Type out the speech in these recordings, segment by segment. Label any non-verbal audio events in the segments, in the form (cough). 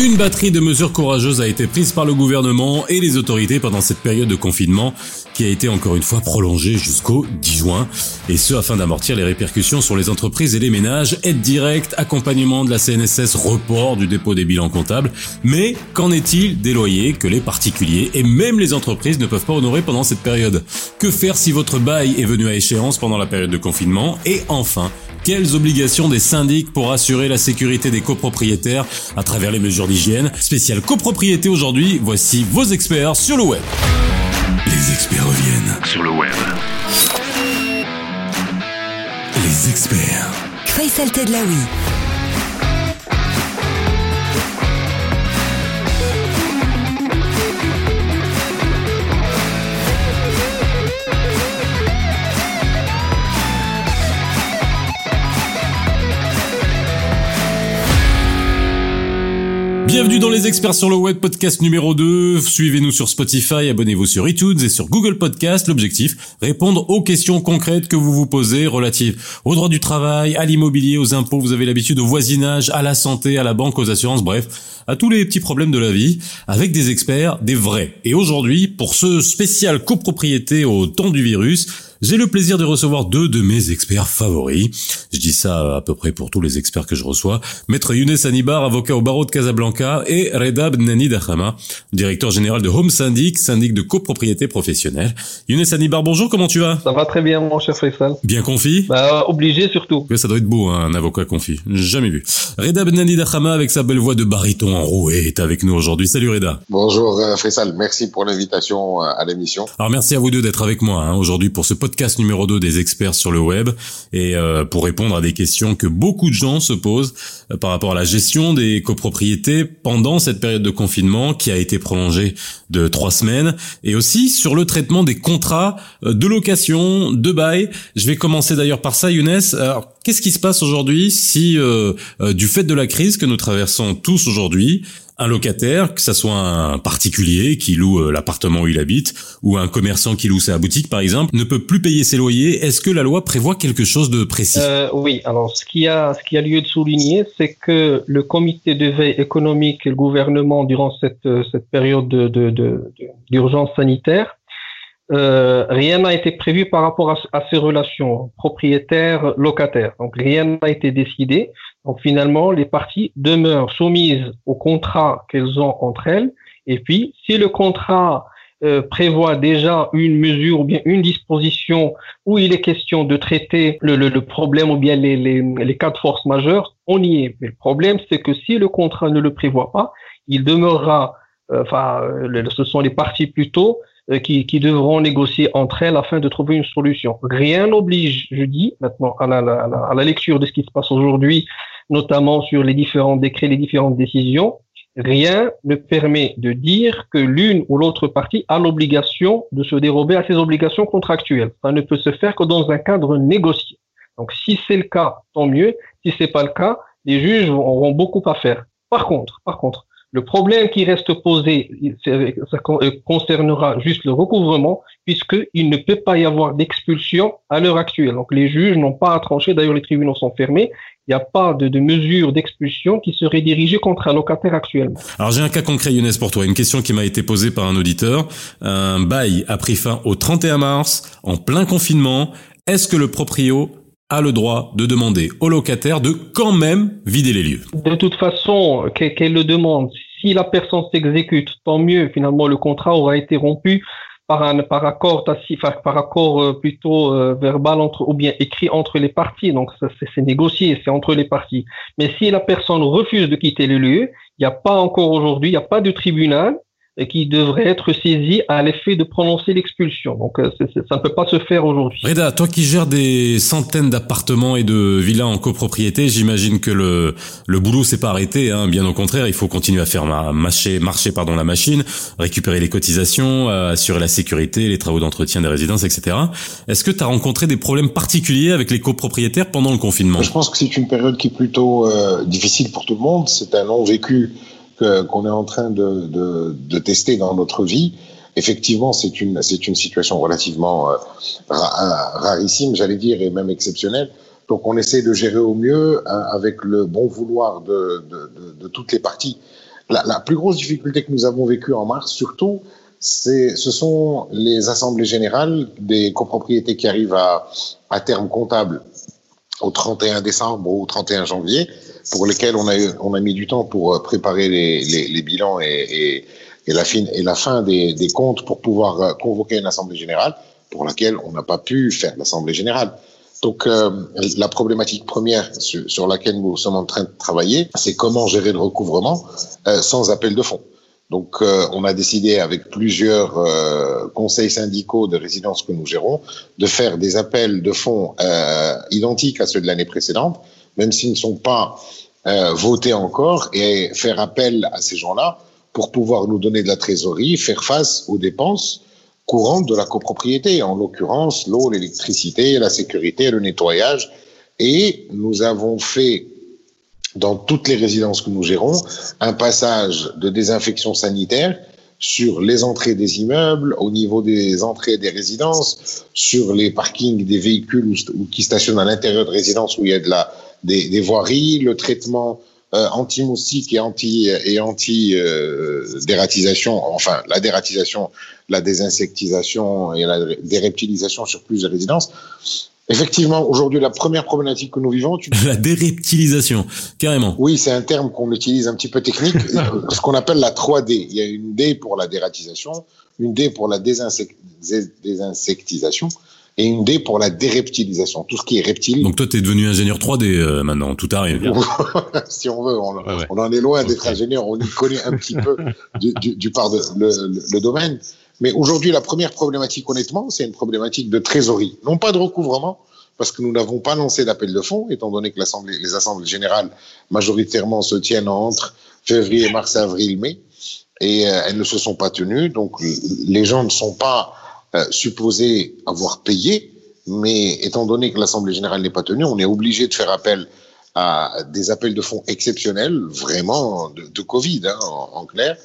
Une batterie de mesures courageuses a été prise par le gouvernement et les autorités pendant cette période de confinement qui a été encore une fois prolongée jusqu'au 10 juin, et ce afin d'amortir les répercussions sur les entreprises et les ménages, aide directe, accompagnement de la CNSS, report du dépôt des bilans comptables. Mais qu'en est-il des loyers que les particuliers et même les entreprises ne peuvent pas honorer pendant cette période? Que faire si votre bail est venu à échéance pendant la période de confinement? Et enfin, quelles obligations des syndics pour assurer la sécurité des copropriétaires à travers les mesures Spécial copropriété aujourd'hui, voici vos experts sur le web. Les experts reviennent sur le web. Les experts. Faisal Tedlaoui. Bienvenue dans les experts sur le web podcast numéro 2. Suivez-nous sur Spotify, abonnez-vous sur iTunes et sur Google Podcast. L'objectif, répondre aux questions concrètes que vous vous posez relatives au droit du travail, à l'immobilier, aux impôts, vous avez l'habitude, au voisinage, à la santé, à la banque, aux assurances, bref, à tous les petits problèmes de la vie, avec des experts, des vrais. Et aujourd'hui, pour ce spécial copropriété au temps du virus, j'ai le plaisir de recevoir deux de mes experts favoris. Je dis ça à peu près pour tous les experts que je reçois. Maître Younes Anibar, avocat au barreau de Casablanca, et Reda Benani Dahama, directeur général de Home Syndic, syndic de copropriété professionnelle. Younes Anibar, bonjour, comment tu vas? Ça va très bien, mon cher Faisal. Bien confit Bah, obligé surtout. ça doit être beau, hein, un avocat confit. Jamais vu. Reda Benani Dahama, avec sa belle voix de baryton enroué, est avec nous aujourd'hui. Salut Reda. Bonjour euh, Faisal, merci pour l'invitation euh, à l'émission. Alors merci à vous deux d'être avec moi hein, aujourd'hui pour ce podcast podcast numéro 2 des experts sur le web et euh, pour répondre à des questions que beaucoup de gens se posent euh, par rapport à la gestion des copropriétés pendant cette période de confinement qui a été prolongée de trois semaines et aussi sur le traitement des contrats euh, de location, de bail. Je vais commencer d'ailleurs par ça, Younes. Alors, qu'est-ce qui se passe aujourd'hui si, du fait de la crise que nous traversons tous aujourd'hui, un locataire, que ça soit un particulier qui loue euh, l'appartement où il habite ou un commerçant qui loue sa boutique par exemple, ne peut plus payer ses loyers. Est-ce que la loi prévoit quelque chose de précis? Euh, Oui, alors ce qui a lieu de souligner, c'est que le comité de veille économique et le gouvernement durant cette euh, cette période de d'urgence sanitaire euh, rien n'a été prévu par rapport à, ces relations propriétaires-locataires. Donc rien n'a été décidé. Donc finalement, les parties demeurent soumises au contrat qu'elles ont entre elles. Et puis, si le contrat euh, prévoit déjà une mesure ou bien une disposition où il est question de traiter le, le, le problème ou bien les, les, les, cas de force majeure, on y est. Mais le problème, c'est que si le contrat ne le prévoit pas, il demeurera, euh, enfin, ce sont les parties plutôt euh, qui, qui, devront négocier entre elles afin de trouver une solution. Rien n'oblige, je dis maintenant, à la, la, à la lecture de ce qui se passe aujourd'hui, notamment sur les différents décrets, les différentes décisions, rien ne permet de dire que l'une ou l'autre partie a l'obligation de se dérober à ses obligations contractuelles. Ça ne peut se faire que dans un cadre négocié. Donc, si c'est le cas, tant mieux. Si c'est pas le cas, les juges auront beaucoup à faire. Par contre, par contre, le problème qui reste posé, ça concernera juste le recouvrement, puisqu'il ne peut pas y avoir d'expulsion à l'heure actuelle. Donc les juges n'ont pas à trancher, d'ailleurs les tribunaux sont fermés, il n'y a pas de, de mesure d'expulsion qui serait dirigée contre un locataire actuellement. Alors j'ai un cas concret Younes pour toi, une question qui m'a été posée par un auditeur. Un bail a pris fin au 31 mars, en plein confinement. Est-ce que le proprio a le droit de demander au locataire de quand même vider les lieux. De toute façon, qu'elle le demande, si la personne s'exécute, tant mieux. Finalement, le contrat aura été rompu par un par accord par accord euh, plutôt euh, verbal entre ou bien écrit entre les parties. Donc c'est négocié, c'est entre les parties. Mais si la personne refuse de quitter le lieu, il n'y a pas encore aujourd'hui, il n'y a pas de tribunal qui devrait être saisi à l'effet de prononcer l'expulsion. Donc euh, ça ne peut pas se faire aujourd'hui. Reda, toi qui gères des centaines d'appartements et de villas en copropriété, j'imagine que le le boulot s'est pas arrêté. Hein. Bien au contraire, il faut continuer à faire marcher marcher pardon la machine, récupérer les cotisations, assurer la sécurité, les travaux d'entretien des résidences, etc. Est-ce que tu as rencontré des problèmes particuliers avec les copropriétaires pendant le confinement? Je pense que c'est une période qui est plutôt euh, difficile pour tout le monde. C'est un long vécu qu'on est en train de, de, de, tester dans notre vie, effectivement, c'est une, c'est une situation relativement euh, rarissime, j'allais dire, et même exceptionnelle. Donc, on essaie de gérer au mieux hein, avec le bon vouloir de, de, de, toutes les parties. la, la, plus grosse difficulté que nous avons vécue en mars, surtout, c'est, ce sont les assemblées générales des copropriétés qui arrivent à, à terme comptable au 31 décembre ou au 31 janvier, pour lesquelles on a, on a mis du temps pour euh, préparer les, les, bilans et, et, et, la fin, et la fin des, des comptes pour pouvoir euh, convoquer une assemblée générale, pour laquelle on n'a pas pu faire l'assemblée générale. Donc euh, la problématique première sur, laquelle nous sommes en train de travailler, c'est comment gérer le recouvrement sans appel de fonds. Donc euh, on a décidé avec plusieurs euh, conseils syndicaux de résidence que nous gérons de faire des appels de fonds euh, identiques à ceux de l'année précédente, même s'ils ne sont pas votés encore, et faire appel à ces gens-là pour pouvoir nous donner de la trésorerie, faire face aux dépenses courantes de la copropriété, en l'occurrence l'eau, l'électricité, la sécurité, le nettoyage. Et nous avons fait dans toutes les résidences que nous gérons un passage de désinfection sanitaire sur les entrées des immeubles, au niveau des entrées des résidences, sur les parkings des véhicules ou, qui stationnent à l'intérieur de résidences où il y a de la, des, des voiries, le traitement euh, anti-moustique et anti et anti euh, dératisation, enfin la dératisation, la désinsectisation et la déreptilisation sur plusieurs résidences. Effectivement, aujourd'hui, la première problématique que nous vivons, tu... (laughs) la déreptilisation, carrément. Oui, c'est un terme qu'on utilise un petit peu technique, (laughs) ce qu'on appelle la 3D. Il y a une D pour la dératisation, une D pour la désinsect... désinsectisation et une D pour la déreptilisation, tout ce qui est reptile. Donc toi, tu es devenu ingénieur 3D euh, maintenant, tout arrive. (laughs) si on veut, on, ouais, ouais. on en est loin d'être ingénieur, on y connaît un petit peu du, du, du part de le, le, le domaine. Mais aujourd'hui, la première problématique, honnêtement, c'est une problématique de trésorerie, non pas de recouvrement, parce que nous n'avons pas lancé d'appel de fonds, étant donné que l'assemblée, les assemblées générales majoritairement se tiennent entre février, mars, avril, mai, et euh, elles ne se sont pas tenues. Donc les gens ne sont pas euh, supposés avoir payé, mais étant donné que l'assemblée générale n'est pas tenue, on est obligé de faire appel à des appels de fonds exceptionnels, vraiment de, Covid, hein, en clair,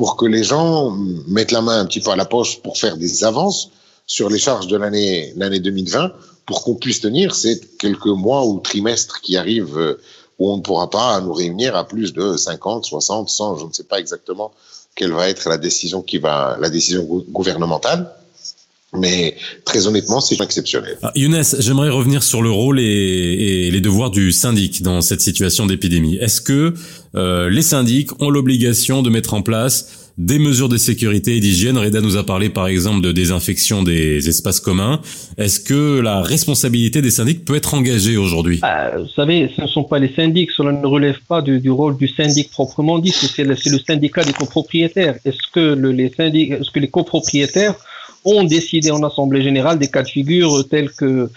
pour que les gens mettent la main un petit peu à la poche pour faire des avances sur les charges de l'année l'année 2020 pour qu'on puisse tenir ces quelques mois ou trimestres qui arrivent euh, où on ne pourra pas nous réunir à plus de 50, 60, 100, je ne sais pas exactement quelle va être la décision qui va la décision gouvernementale. Mais très honnêtement, c'est exceptionnel. Ah, Younes, j'aimerais revenir sur le rôle et, et, les devoirs du syndic dans cette situation d'épidémie. Est-ce que euh, les syndics ont l'obligation de mettre en place des mesures de sécurité et d'hygiène? Reda nous a parlé par exemple de désinfection des espaces communs. Est-ce que la responsabilité des syndics peut être engagée aujourd'hui? Euh, Vous savez, ce ne sont pas les syndics, cela ne relève pas du, du rôle du syndic proprement dit, c'est le, le, syndicat des copropriétaires. Est-ce que le, les syndics, est-ce que les copropriétaires ont décidé en assemblée générale des cas de figure tels que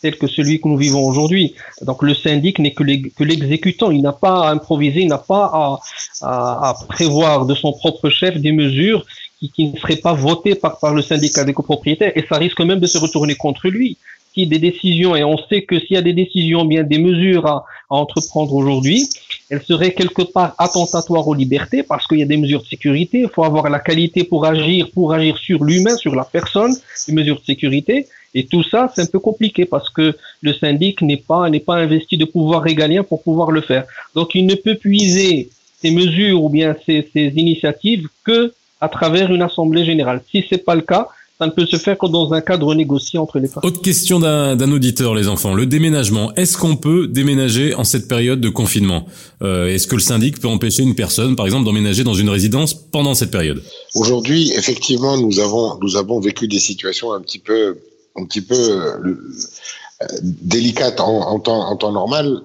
tel que celui que nous vivons aujourd'hui. Donc le syndic n'est que l'exécutant, il n'a pas à improviser, il n'a pas à, à, à, prévoir de son propre chef des mesures qui, qui ne seraient pas votées par, par le syndicat des copropriétaires et ça risque même de se retourner contre lui. Si des décisions, et on sait que s'il y a des décisions, bien des mesures à, à entreprendre aujourd'hui, elles seraient quelque part attentatoires aux libertés parce qu'il y a des mesures de sécurité, il faut avoir la qualité pour agir, pour agir sur l'humain, sur la personne, des mesures de sécurité. Et tout ça, c'est un peu compliqué parce que le syndic n'est pas, n'est pas investi de pouvoir régalien pour pouvoir le faire. Donc, il ne peut puiser ces mesures ou bien ces, ces initiatives que à travers une assemblée générale. Si c'est pas le cas, ça ne peut se faire que dans un cadre négocié entre les parties. Autre question d'un auditeur, les enfants. Le déménagement. Est-ce qu'on peut déménager en cette période de confinement? Euh, Est-ce que le syndic peut empêcher une personne, par exemple, d'emménager dans une résidence pendant cette période? Aujourd'hui, effectivement, nous avons nous avons vécu des situations un petit peu un petit peu euh, délicates en, en, temps, en temps normal.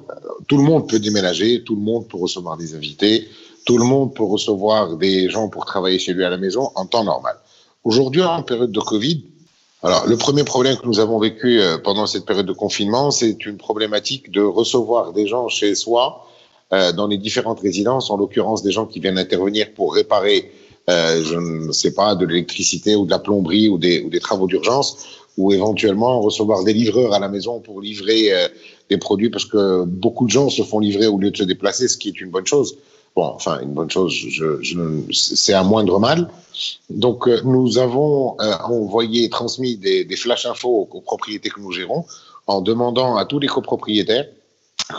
Tout le monde peut déménager, tout le monde peut recevoir des invités, tout le monde peut recevoir des gens pour travailler chez lui à la maison en temps normal. Aujourd'hui, en période de Covid, alors le premier problème que nous avons vécu euh, pendant cette période de confinement, c'est une problématique de recevoir des gens chez soi euh, dans les différentes résidences, en l'occurrence des gens qui viennent intervenir pour réparer, euh, je ne sais pas, de l'électricité ou de la plomberie ou des, ou des travaux d'urgence, ou éventuellement recevoir des livreurs à la maison pour livrer euh, des produits, parce que beaucoup de gens se font livrer au lieu de se déplacer, ce qui est une bonne chose. Bon, enfin, une bonne chose, je, je, c'est un moindre mal. Donc, euh, nous avons euh, envoyé, transmis des, des flash infos aux copropriétés que nous gérons en demandant à tous les copropriétaires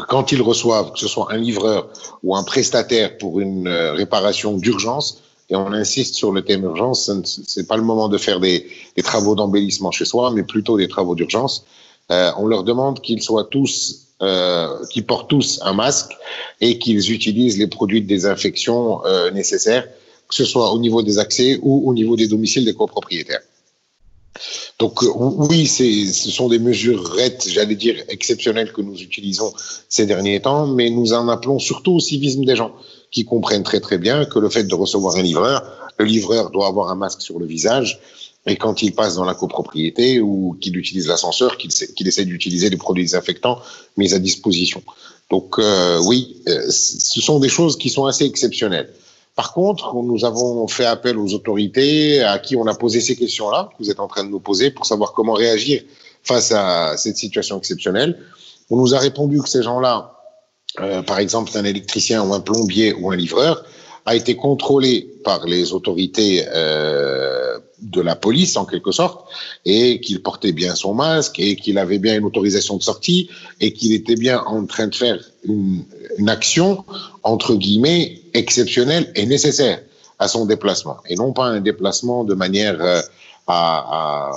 quand ils reçoivent, que ce soit un livreur ou un prestataire pour une euh, réparation d'urgence, et on insiste sur le thème urgence, c'est pas le moment de faire des, des travaux d'embellissement chez soi, mais plutôt des travaux d'urgence. Euh, on leur demande qu'ils soient tous, euh, qu'ils portent tous un masque et qu'ils utilisent les produits de désinfection euh, nécessaires, que ce soit au niveau des accès ou au niveau des domiciles des copropriétaires. Donc euh, oui, ce sont des mesures j'allais dire exceptionnelles que nous utilisons ces derniers temps, mais nous en appelons surtout au civisme des gens qui comprennent très très bien que le fait de recevoir un livreur, le livreur doit avoir un masque sur le visage et quand il passe dans la copropriété ou qu'il utilise l'ascenseur, qu'il essaie d'utiliser des produits désinfectants mis à disposition. Donc euh, oui, euh, ce sont des choses qui sont assez exceptionnelles. Par contre, nous avons fait appel aux autorités à qui on a posé ces questions-là, que vous êtes en train de nous poser, pour savoir comment réagir face à cette situation exceptionnelle. On nous a répondu que ces gens-là, euh, par exemple un électricien ou un plombier ou un livreur, a été contrôlé par les autorités euh, de la police en quelque sorte et qu'il portait bien son masque et qu'il avait bien une autorisation de sortie et qu'il était bien en train de faire une, action entre guillemets exceptionnelle et nécessaire à son déplacement. Et non pas un déplacement de manière euh, à, à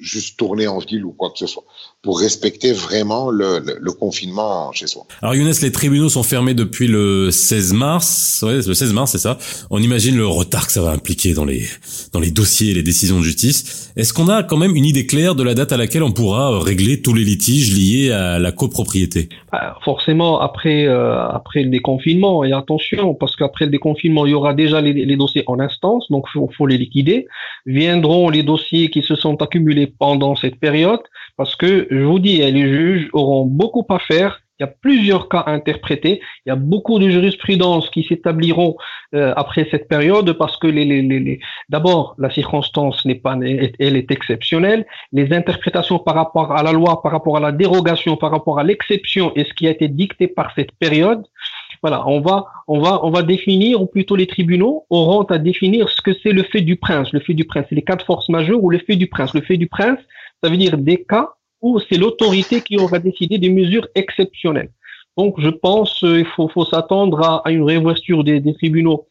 juste tourner en ville ou quoi que ce soit, pour respecter vraiment le, le, confinement chez soi. Alors Younes, les tribunaux sont fermés depuis le 16 mars, ouais, le 16 mars c'est ça. On imagine le retard que ça va impliquer dans les dans les dossiers et les décisions de justice. Est-ce qu'on a quand même une idée claire de la date à laquelle on pourra régler tous les litiges liés à la copropriété? Bah, Forcément après euh, après le déconfinement et attention parce qu'après le déconfinement il y aura déjà les, les dossiers en instance donc faut, faut les liquider. Viendront les dossiers qui se sont accumulés pendant cette période, parce que je vous dis, les juges auront beaucoup à faire. Il y a plusieurs cas à interpréter. Il y a beaucoup de jurisprudence qui s'établiront euh, après cette période parce que les, les, les, d'abord la circonstance n'est pas, elle est exceptionnelle. Les interprétations par rapport à la loi, par rapport à la dérogation, par rapport à l'exception et ce qui a été dicté par cette période, voilà, on va, on va, on va définir, ou plutôt les tribunaux auront à définir ce que c'est le fait du prince. Le fait du prince, c'est les cas de force majeure ou le fait du prince. Le fait du prince, ça veut dire des cas où c'est l'autorité qui aura décidé des mesures exceptionnelles. Donc, je pense qu'il euh, faut, s'attendre à, une réouverture des, des tribunaux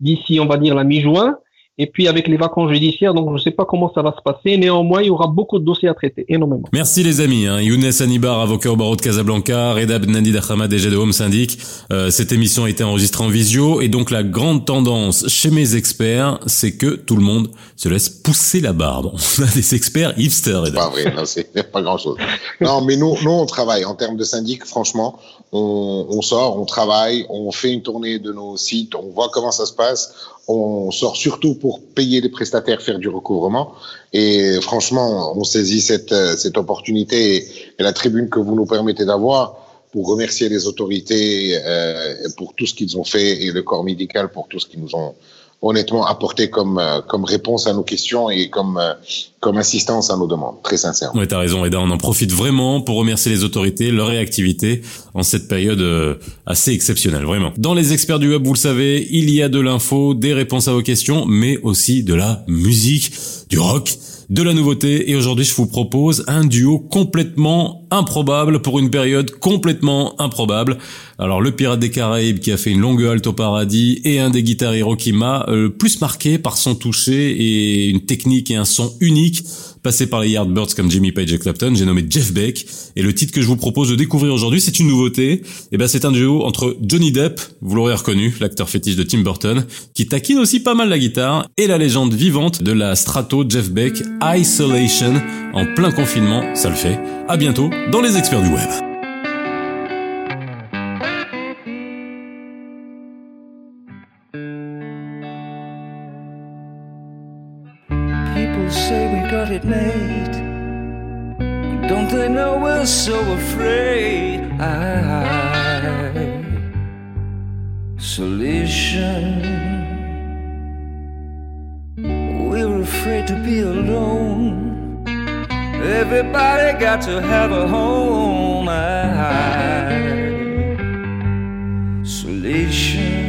d'ici, on va dire, la mi-juin. Et puis avec les vacances judiciaires, donc je ne sais pas comment ça va se passer. Néanmoins, il y aura beaucoup de dossiers à traiter, énormément. Merci les amis. Hein. Younes Anibar, avocat au barreau de Casablanca, Redab Nandi Ahmad, DG de Home Syndic. Euh, cette émission a été enregistrée en visio et donc la grande tendance chez mes experts, c'est que tout le monde se laisse pousser la barbe. (laughs) On a des experts hipsters. C'est pas vrai, non, c'est pas grand chose. non, mais nous, nous on travaille en termes de syndic. Franchement, on, on sort, on travaille, on fait une tournée de nos sites, on voit comment ça se passe on sort surtout pour payer les prestataires, faire du recouvrement. Et franchement, on saisit cette, cette opportunité et, la tribune que vous nous permettez d'avoir pour remercier les autorités euh, pour tout ce qu'ils ont fait et le corps médical pour tout ce qu'ils nous ont honnêtement apporté comme euh, comme réponse à nos questions et comme euh, comme assistance à nos demandes, très sincèrement. Oui, t'as raison, Eda. On en profite vraiment pour remercier les autorités, leur réactivité en cette période euh, assez exceptionnelle, vraiment. Dans les experts du web, vous le savez, il y a de l'info, des réponses à vos questions, mais aussi de la musique, du rock de la nouveauté et aujourd'hui je vous propose un duo complètement improbable pour une période complètement improbable. Alors le Pirate des Caraïbes qui a fait une longue halte au paradis et un des guitares héros qui m'a euh, plus marqué par son toucher et une technique et un son unique passé par les Yardbirds comme Jimmy Page et Clapton, j'ai nommé Jeff Beck. Et le titre que je vous propose de découvrir aujourd'hui, c'est une nouveauté. Et eh ben, c'est un duo entre Johnny Depp, vous l'aurez reconnu, l'acteur fétiche de Tim Burton, qui taquine aussi pas mal la guitare, et la légende vivante de la Strato Jeff Beck, Isolation, en plein confinement, ça le fait. À bientôt dans les experts du web. So afraid? Isolation. We're afraid to be alone. Everybody got to have a home. Isolation.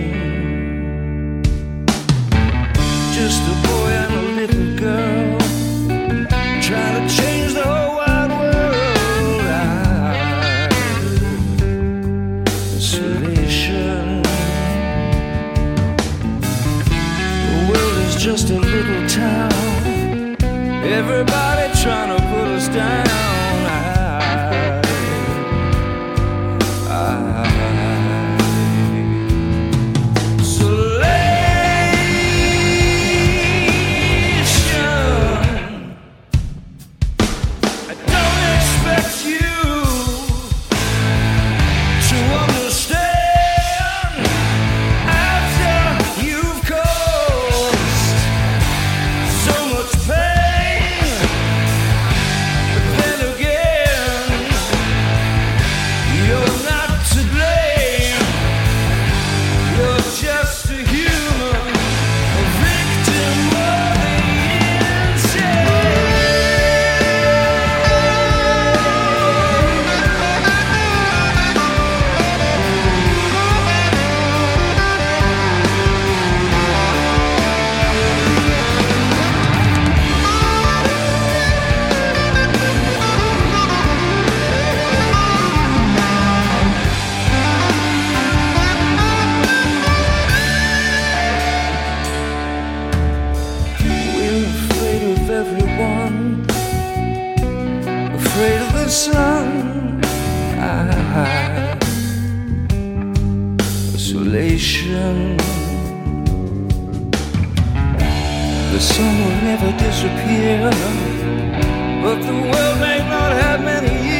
Sun will never disappear, but the world may not have many years.